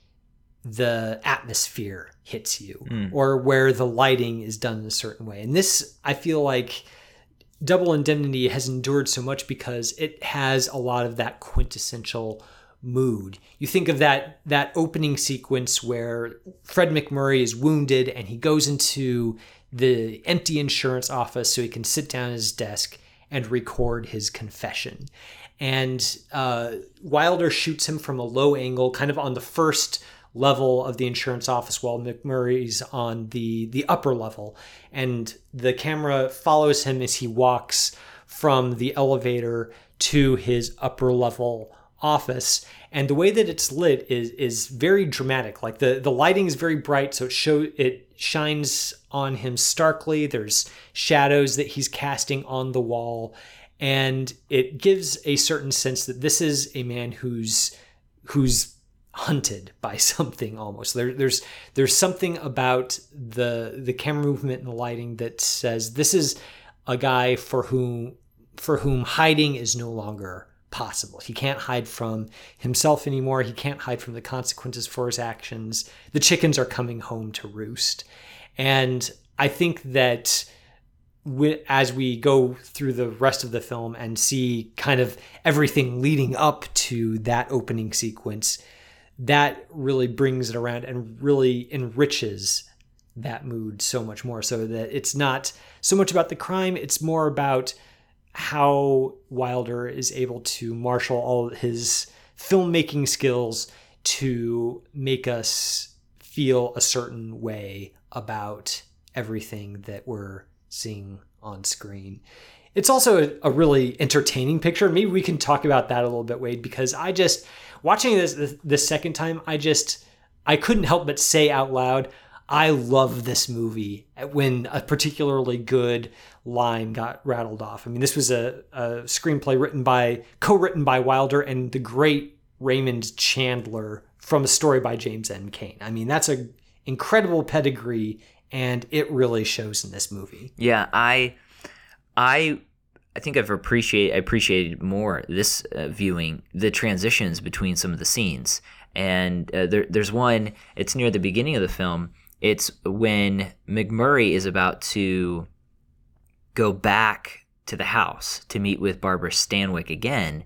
the atmosphere hits you mm. or where the lighting is done in a certain way. And this I feel like Double Indemnity has endured so much because it has a lot of that quintessential mood. You think of that that opening sequence where Fred MacMurray is wounded and he goes into the empty insurance office so he can sit down at his desk and record his confession. And uh, Wilder shoots him from a low angle, kind of on the first level of the insurance office, while MacMurray's on the the upper level, and the camera follows him as he walks from the elevator to his upper level office. And the way that it's lit is is very dramatic. Like the the lighting is very bright so it show it shines on him starkly. There's shadows that he's casting on the wall. And it gives a certain sense that this is a man who's who's hunted by something almost there, there's there's something about the the camera movement and the lighting that says this is a guy for whom for whom hiding is no longer possible. He can't hide from himself anymore. He can't hide from the consequences for his actions. The chickens are coming home to roost. And I think that as we go through the rest of the film and see kind of everything leading up to that opening sequence, that really brings it around and really enriches that mood so much more so that it's not so much about the crime, it's more about how Wilder is able to marshal all his filmmaking skills to make us feel a certain way about everything that we're seeing on screen. It's also a, really entertaining picture. Maybe we can talk about that a little bit, Wade, because I just watching this the, second time, I just I couldn't help but say out loud, I love this movie when a particularly good line got rattled off. I mean, this was a, a screenplay written by, co written by Wilder and the great Raymond Chandler from a story by James M. Cain. I mean, that's a incredible pedigree, and it really shows in this movie. Yeah, I, I, I think I've appreciate I appreciated more this uh, viewing the transitions between some of the scenes. And uh, there, there's one. It's near the beginning of the film. It's when MacMurray is about to go back to the house to meet with Barbara Stanwyck again,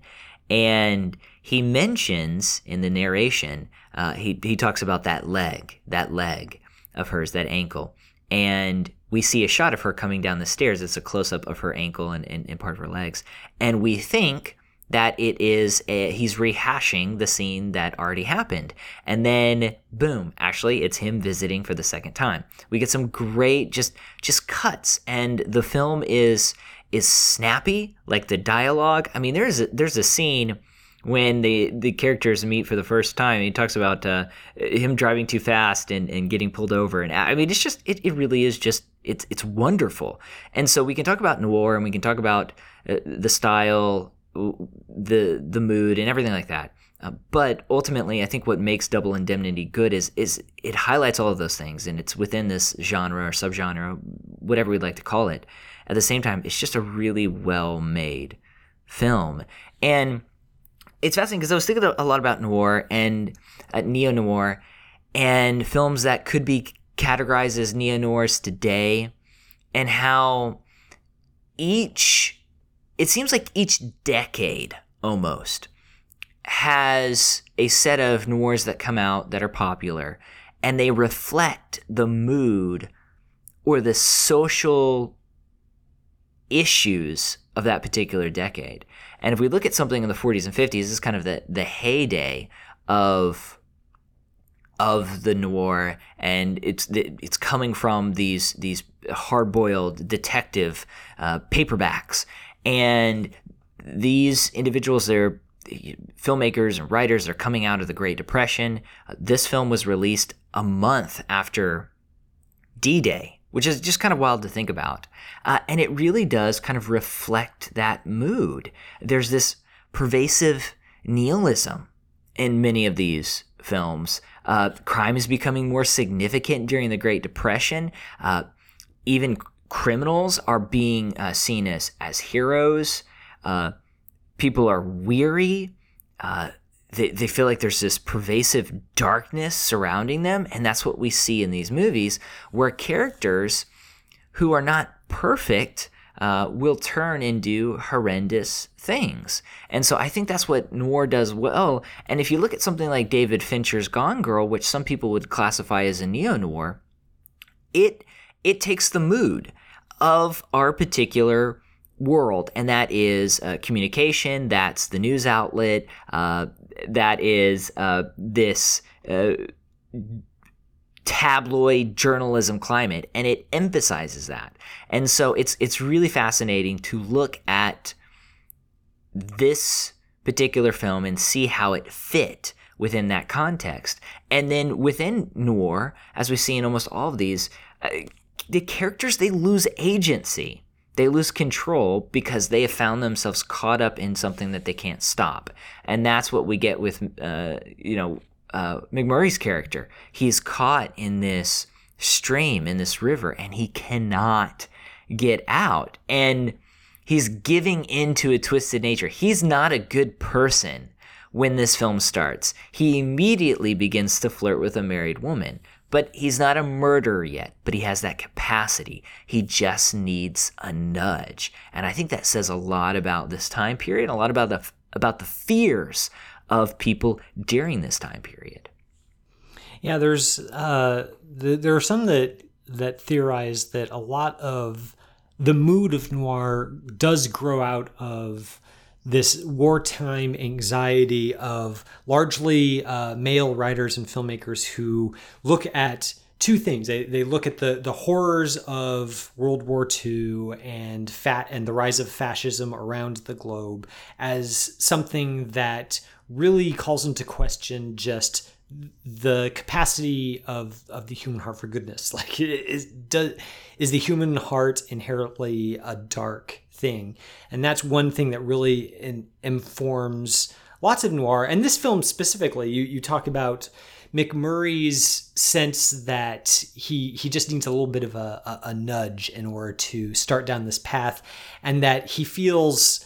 and he mentions in the narration, uh, he he talks about that leg, that leg of hers, that ankle, and we see a shot of her coming down the stairs. It's a close up of her ankle and, and, and part of her legs, and we think that it is a, he's rehashing the scene that already happened. And then boom actually it's him visiting for the second time. We get some great just just cuts. And the film is is snappy. Like the dialogue i mean there's a, there's a scene when the the characters meet for the first time. He talks about uh, him driving too fast and, and getting pulled over. And i mean it's just it, it really is just it's it's wonderful and so we can talk about noir and we can talk about uh, the style the the mood and everything like that. Uh, but ultimately, I think what makes Double Indemnity good is is it highlights all of those things, and it's within this genre or subgenre, whatever we'd like to call it. At the same time, it's just a really well made film, and it's fascinating because I was thinking a lot about noir and uh, neo noir, and films that could be categorized as neo noirs today, and how each it seems like each decade almost has a set of noirs that come out that are popular and they reflect the mood or the social issues of that particular decade. And if we look at something in the 40s and 50s, this is kind of the, the heyday of of the noir, and it's it's coming from these these hard boiled detective uh, paperbacks, and these individuals, they're filmmakers and writers, they're coming out of the Great Depression. Uh, this film was released a month after D Day, which is just kind of wild to think about. Uh, and it really does kind of reflect that mood. There's this pervasive nihilism in many of these films. Uh, crime is becoming more significant during the Great Depression. Uh, even criminals are being uh, seen as as heroes. Uh, people are weary. Uh, they, they feel like there's this pervasive darkness surrounding them, and that's what we see in these movies, where characters who are not perfect uh, will turn and do horrendous things. And so I think that's what noir does well. And if you look at something like David Fincher's Gone Girl, which some people would classify as a neo noir, it it takes the mood of our particular world, and that is uh, communication. That's the news outlet. Uh, that is uh, this uh, tabloid journalism climate, and it emphasizes that. And so it's it's really fascinating to look at this particular film and see how it fit within that context. And then within noir, as we see in almost all of these, uh, the characters they lose agency they lose control because they have found themselves caught up in something that they can't stop and that's what we get with uh, you know uh, macmurray's character he's caught in this stream in this river and he cannot get out and he's giving into a twisted nature he's not a good person when this film starts he immediately begins to flirt with a married woman but he's not a murderer yet, but he has that capacity. He just needs a nudge. And I think that says a lot about this time period, a lot about the about the fears of people during this time period. Yeah, there's uh, the, there are some that that theorize that a lot of the mood of noir does grow out of this wartime anxiety of largely uh, male writers and filmmakers who look at two things. They, they look at the, the horrors of World War II and fat and the rise of fascism around the globe as something that really calls into question just the capacity of, of the human heart for goodness. Like, is, does, is the human heart inherently a dark thing? And that's one thing that really in, informs lots of noir. And this film specifically, you, you talk about MacMurray's sense that he he just needs a little bit of a, a, a nudge in order to start down this path, and that he feels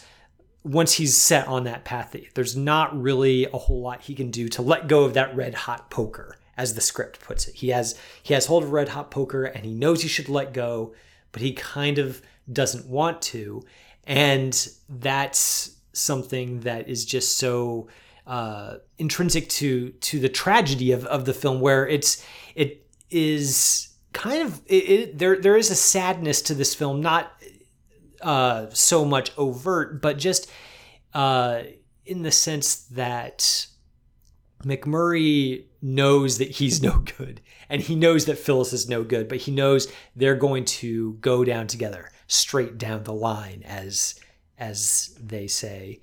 once he's set on that path, there's not really a whole lot he can do to let go of that red hot poker, as the script puts it. He has he has hold of red hot poker, and he knows he should let go, but he kind of doesn't want to, and that's something that is just so uh, intrinsic to to the tragedy of, of the film, where it's it is kind of it, it, there there is a sadness to this film, not uh, so much overt, but just uh, in the sense that MacMurray knows that he's no good, and he knows that Phyllis is no good, but he knows they're going to go down together, straight down the line, as as they say,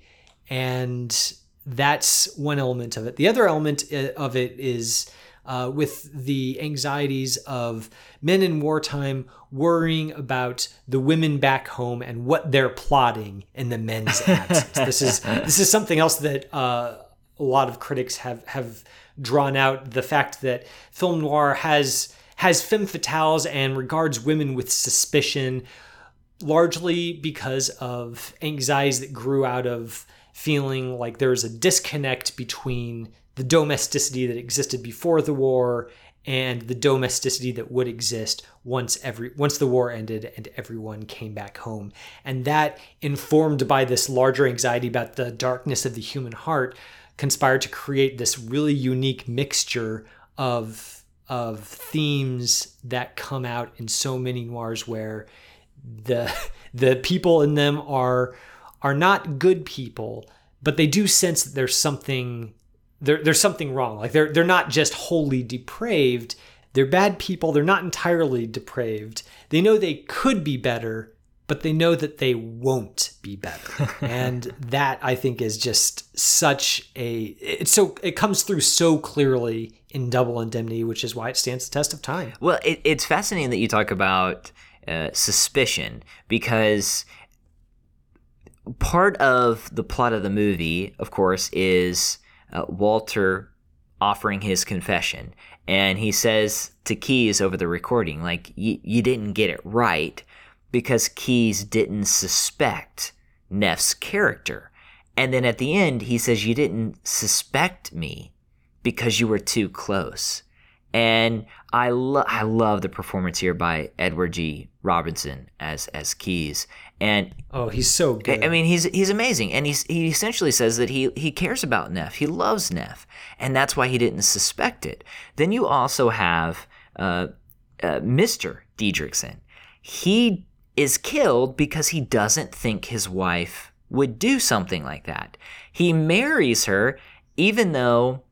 and that's one element of it. The other element uh, of it is uh, with the anxieties of men in wartime worrying about the women back home and what they're plotting in the men's absence. this is this is something else that uh, a lot of critics have have drawn out the fact that film noir has has femme fatales and regards women with suspicion largely because of anxieties that grew out of feeling like there's a disconnect between the domesticity that existed before the war and the domesticity that would exist once every once the war ended and everyone came back home. And that informed by this larger anxiety about the darkness of the human heart conspired to create this really unique mixture of of themes that come out in so many noirs where the the people in them are are not good people, but they do sense that there's something there, there's something wrong. Like they're they're not just wholly depraved. They're bad people. They're not entirely depraved. They know they could be better, but they know that they won't be better. and that I think is just such a it's so it comes through so clearly in Double Indemnity, which is why it stands the test of time. Well, it, it's fascinating that you talk about uh, suspicion because part of the plot of the movie, of course, is uh, Walter offering his confession. And he says to Keyes over the recording, like, you didn't get it right because Keyes didn't suspect Neff's character. And then at the end, he says, You didn't suspect me because you were too close. And I, lo- I love the performance here by Edward G. Robinson as as Keyes. And oh, he's so good. I mean, he's he's amazing, and he's he essentially says that he he cares about Neff, he loves Neff, and that's why he didn't suspect it. Then you also have uh, uh, Mr. Dietrichson. He is killed because he doesn't think his wife would do something like that. He marries her, even though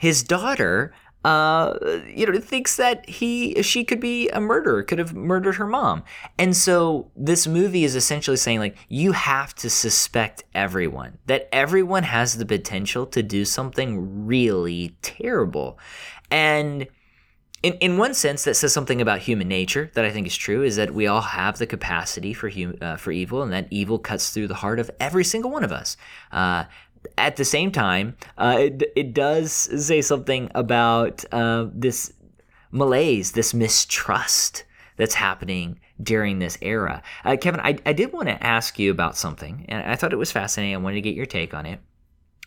his daughter uh, you know, thinks that he she could be a murderer, could have murdered her mom. And so this movie is essentially saying like you have to suspect everyone, that everyone has the potential to do something really terrible. And in, in one sense, that says something about human nature that I think is true. Is that we all have the capacity for hum, uh, for evil, and that evil cuts through the heart of every single one of us. Uh, at the same time, uh, it, it does say something about uh, this malaise, this mistrust that's happening during this era. Uh, Kevin, I, I did want to ask you about something, and I thought it was fascinating. I wanted to get your take on it.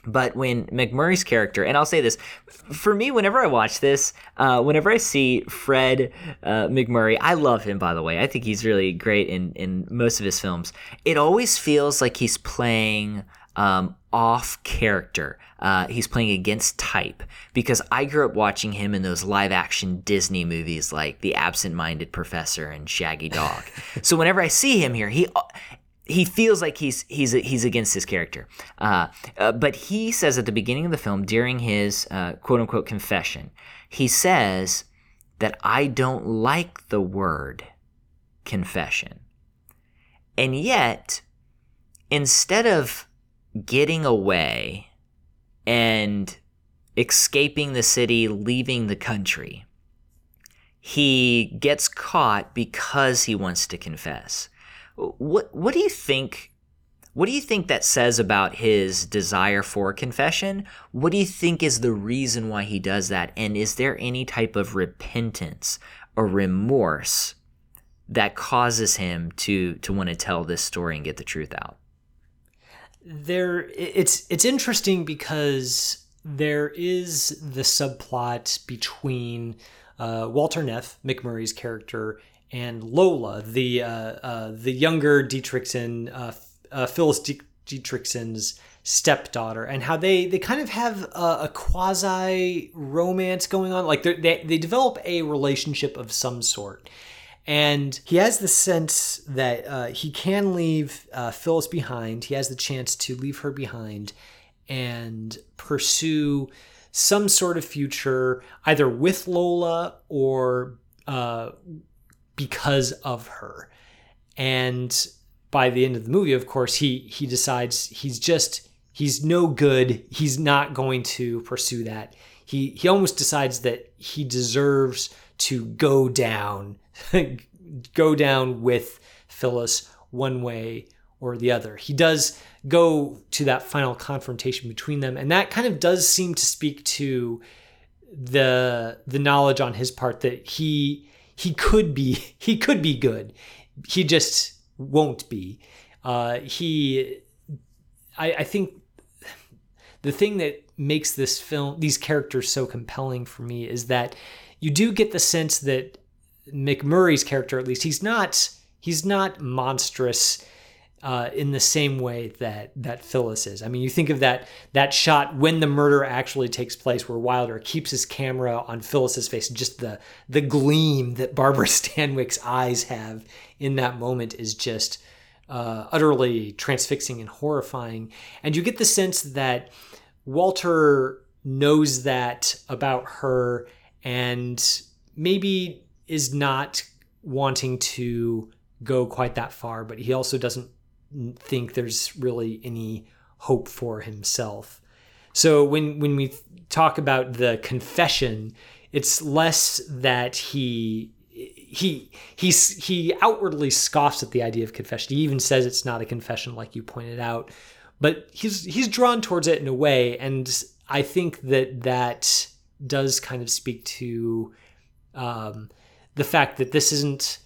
But when MacMurray's character, and I'll say this, for me, whenever I watch this, uh, whenever I see Fred uh, MacMurray, I love him, by the way. I think he's really great in, in most of his films. It always feels like he's playing um, off character. Uh, he's playing against type because I grew up watching him in those live action Disney movies like The Absent Minded Professor and Shaggy Dog. so whenever I see him here, he he feels like he's he's he's against his character. Uh, uh, but he says at the beginning of the film, during his uh, quote unquote confession, he says that I don't like the word confession, and yet instead of getting away and escaping the city, leaving the country, he gets caught because he wants to confess. What what do you think what do you think that says about his desire for confession? What do you think is the reason why he does that? And is there any type of repentance or remorse that causes him to to want to tell this story and get the truth out? There it's it's interesting because there is the subplot between uh, Walter Neff, McMurray's character, and Lola, the uh, uh, the younger Dietrichson, uh, uh, Phyllis D- Dietrichson's stepdaughter, and how they they kind of have a, a quasi romance going on. Like they they develop a relationship of some sort. And he has the sense that uh, he can leave uh, Phyllis behind. He has the chance to leave her behind and pursue some sort of future, either with Lola or uh, because of her. And by the end of the movie, of course, he he decides he's just he's no good. He's not going to pursue that. He he almost decides that he deserves to go down go down with Phyllis one way or the other. He does go to that final confrontation between them, and that kind of does seem to speak to the the knowledge on his part that he he could be he could be good. He just won't be. Uh, he, I, I think, the thing that makes this film these characters so compelling for me is that you do get the sense that MacMurray's character, at least, he's not he's not monstrous uh, in the same way that that Phyllis is. I mean, you think of that that shot when the murder actually takes place, where Wilder keeps his camera on Phyllis's face, just the the gleam that Barbara Stanwyck's eyes have in that moment is just uh, utterly transfixing and horrifying. And you get the sense that Walter knows that about her, and maybe is not wanting to go quite that far, but he also doesn't think there's really any hope for himself. So when when we talk about the confession, it's less that he he he's he outwardly scoffs at the idea of confession. He even says it's not a confession, like you pointed out, but he's he's drawn towards it in a way, and I think that that does kind of speak to um, the fact that this isn't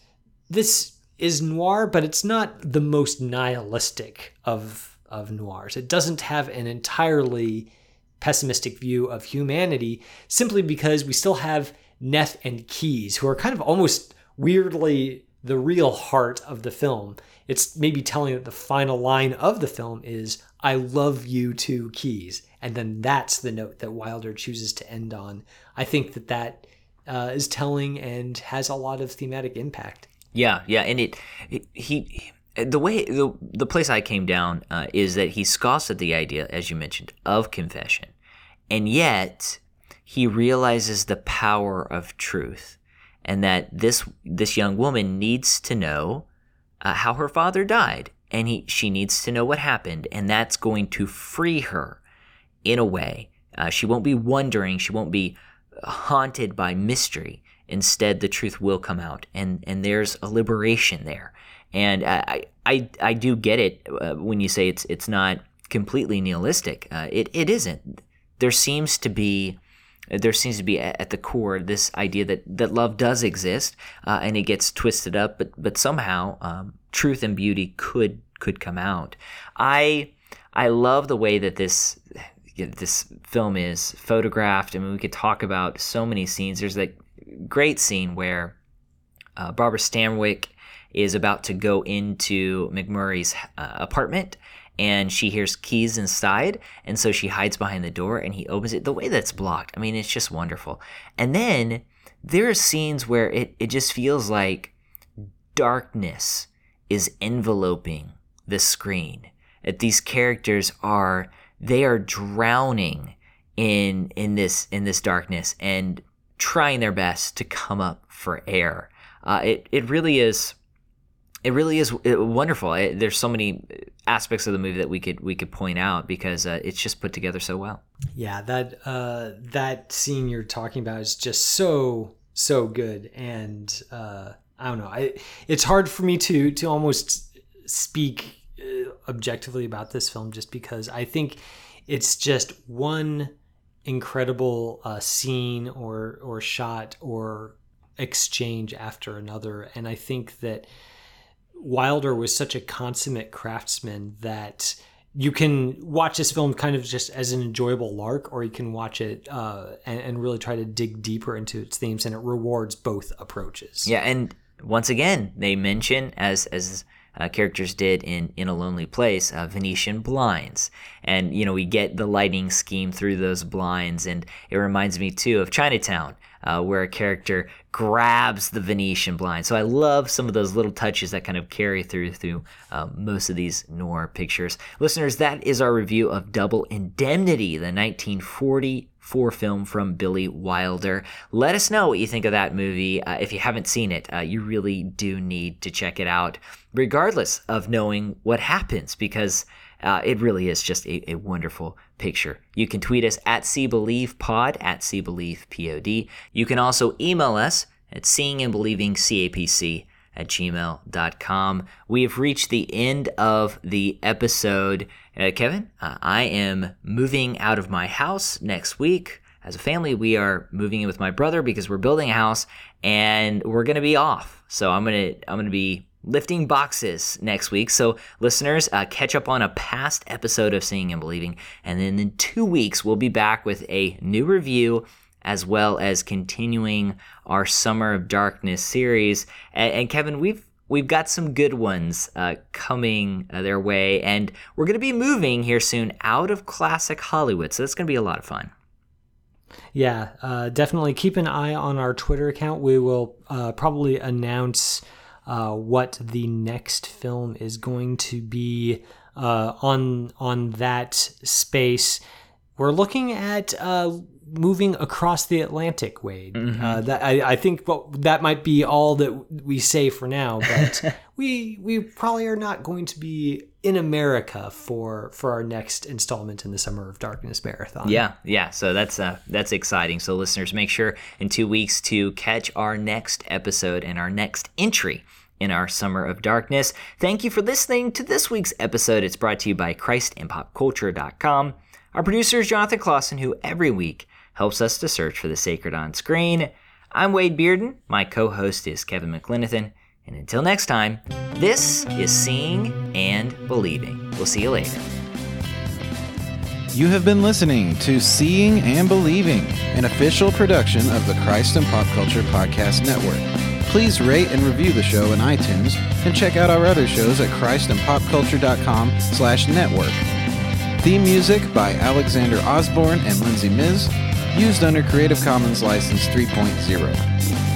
this is noir, but it's not the most nihilistic of of noirs. It doesn't have an entirely pessimistic view of humanity simply because we still have Neff and Keyes, who are kind of almost weirdly the real heart of the film. It's maybe telling that the final line of the film is "I love you too, Keyes," and then that's the note that Wilder chooses to end on. I think that that uh, is telling and has a lot of thematic impact. Yeah, yeah, and it, it he the way the the place I came down uh, is that he scoffs at the idea, as you mentioned, of confession, and yet he realizes the power of truth, and that this this young woman needs to know uh, how her father died, and he she needs to know what happened, and that's going to free her in a way. Uh, she won't be wondering. She won't be haunted by mystery. Instead, the truth will come out, and and there's a liberation there. And I I I do get it uh, when you say it's it's not completely nihilistic. Uh, it it isn't. There seems to be there seems to be at the core this idea that, that love does exist uh, and it gets twisted up but but somehow um, truth and beauty could could come out i i love the way that this this film is photographed. I mean, we could talk about so many scenes. There's a great scene where uh, Barbara Stanwyck is about to go into MacMurray's uh, apartment, and she hears Keyes inside and so she hides behind the door and he opens it the way that's blocked i mean it's just wonderful and then there are scenes where it, it just feels like darkness is enveloping the screen that these characters are they are drowning in in this in this darkness and trying their best to come up for air uh, it, it really is it really is wonderful. It, there's so many aspects of the movie that we could we could point out because uh, it's just put together so well. Yeah, that uh, that scene you're talking about is just so so good, and uh, I don't know. I, it's hard for me to to almost speak objectively about this film just because I think it's just one incredible uh, scene or or shot or exchange after another, and I think that Wilder was such a consummate craftsman that you can watch this film kind of just as an enjoyable lark, or you can watch it uh, and, and really try to dig deeper into its themes, and it rewards both approaches. Yeah, and once again, they mention as as uh, characters did in In a Lonely Place, uh, Venetian blinds. And, you know, we get the lighting scheme through those blinds. And it reminds me, too, of Chinatown, uh, where a character grabs the Venetian blind. So I love some of those little touches that kind of carry through through uh, most of these noir pictures. Listeners, that is our review of Double Indemnity, the 1940 for film from Billy Wilder. Let us know what you think of that movie. Uh, if you haven't seen it, uh, you really do need to check it out, regardless of knowing what happens, because uh, it really is just a, a, wonderful picture. You can tweet us at SeeBelievePod, at SeeBelievePod. You can also email us at seeingandbelievingcapc at gmail.com. We have reached the end of the episode. Uh, Kevin, uh, I am moving out of my house next week. As a family, we are moving in with my brother because we're building a house and we're going to be off. So I'm going to I'm going to be lifting boxes next week. So, listeners, uh, catch up on a past episode of Seeing and Believing. And then in two weeks, we'll be back with a new review as well as continuing our Summer of Darkness series. And, and Kevin, we've we've got some good ones uh, coming uh, their way, and we're going to be moving here soon out of classic Hollywood. So that's going to be a lot of fun. Yeah, uh, definitely keep an eye on our Twitter account. We will uh, probably announce uh, what the next film is going to be on on that space. We're looking at moving across the Atlantic, Wade. Mm-hmm. Uh, that I, I think well, that might be all that we say for now, but we we probably are not going to be in America for for our next installment in the Summer of Darkness marathon. Yeah, yeah. So that's uh, that's exciting. So listeners, make sure in two weeks to catch our next episode and our next entry in our Summer of Darkness. Thank you for listening to this week's episode. It's brought to you by ChristandPopCulture.com. Our producer is Jonathan Clausen, who every week helps us to search for the sacred on screen. I'm Wade Bearden. My co host is Kevin McLenithan. And until next time, this is Seeing and Believing. We'll see you later. You have been listening to Seeing and Believing, an official production of the Christ and Pop Culture Podcast Network. Please rate and review the show in iTunes and check out our other shows at christandpopculture.com slash network. Theme music by Alexander Osborne and Lindsay Miz, used under Creative Commons License 3.0.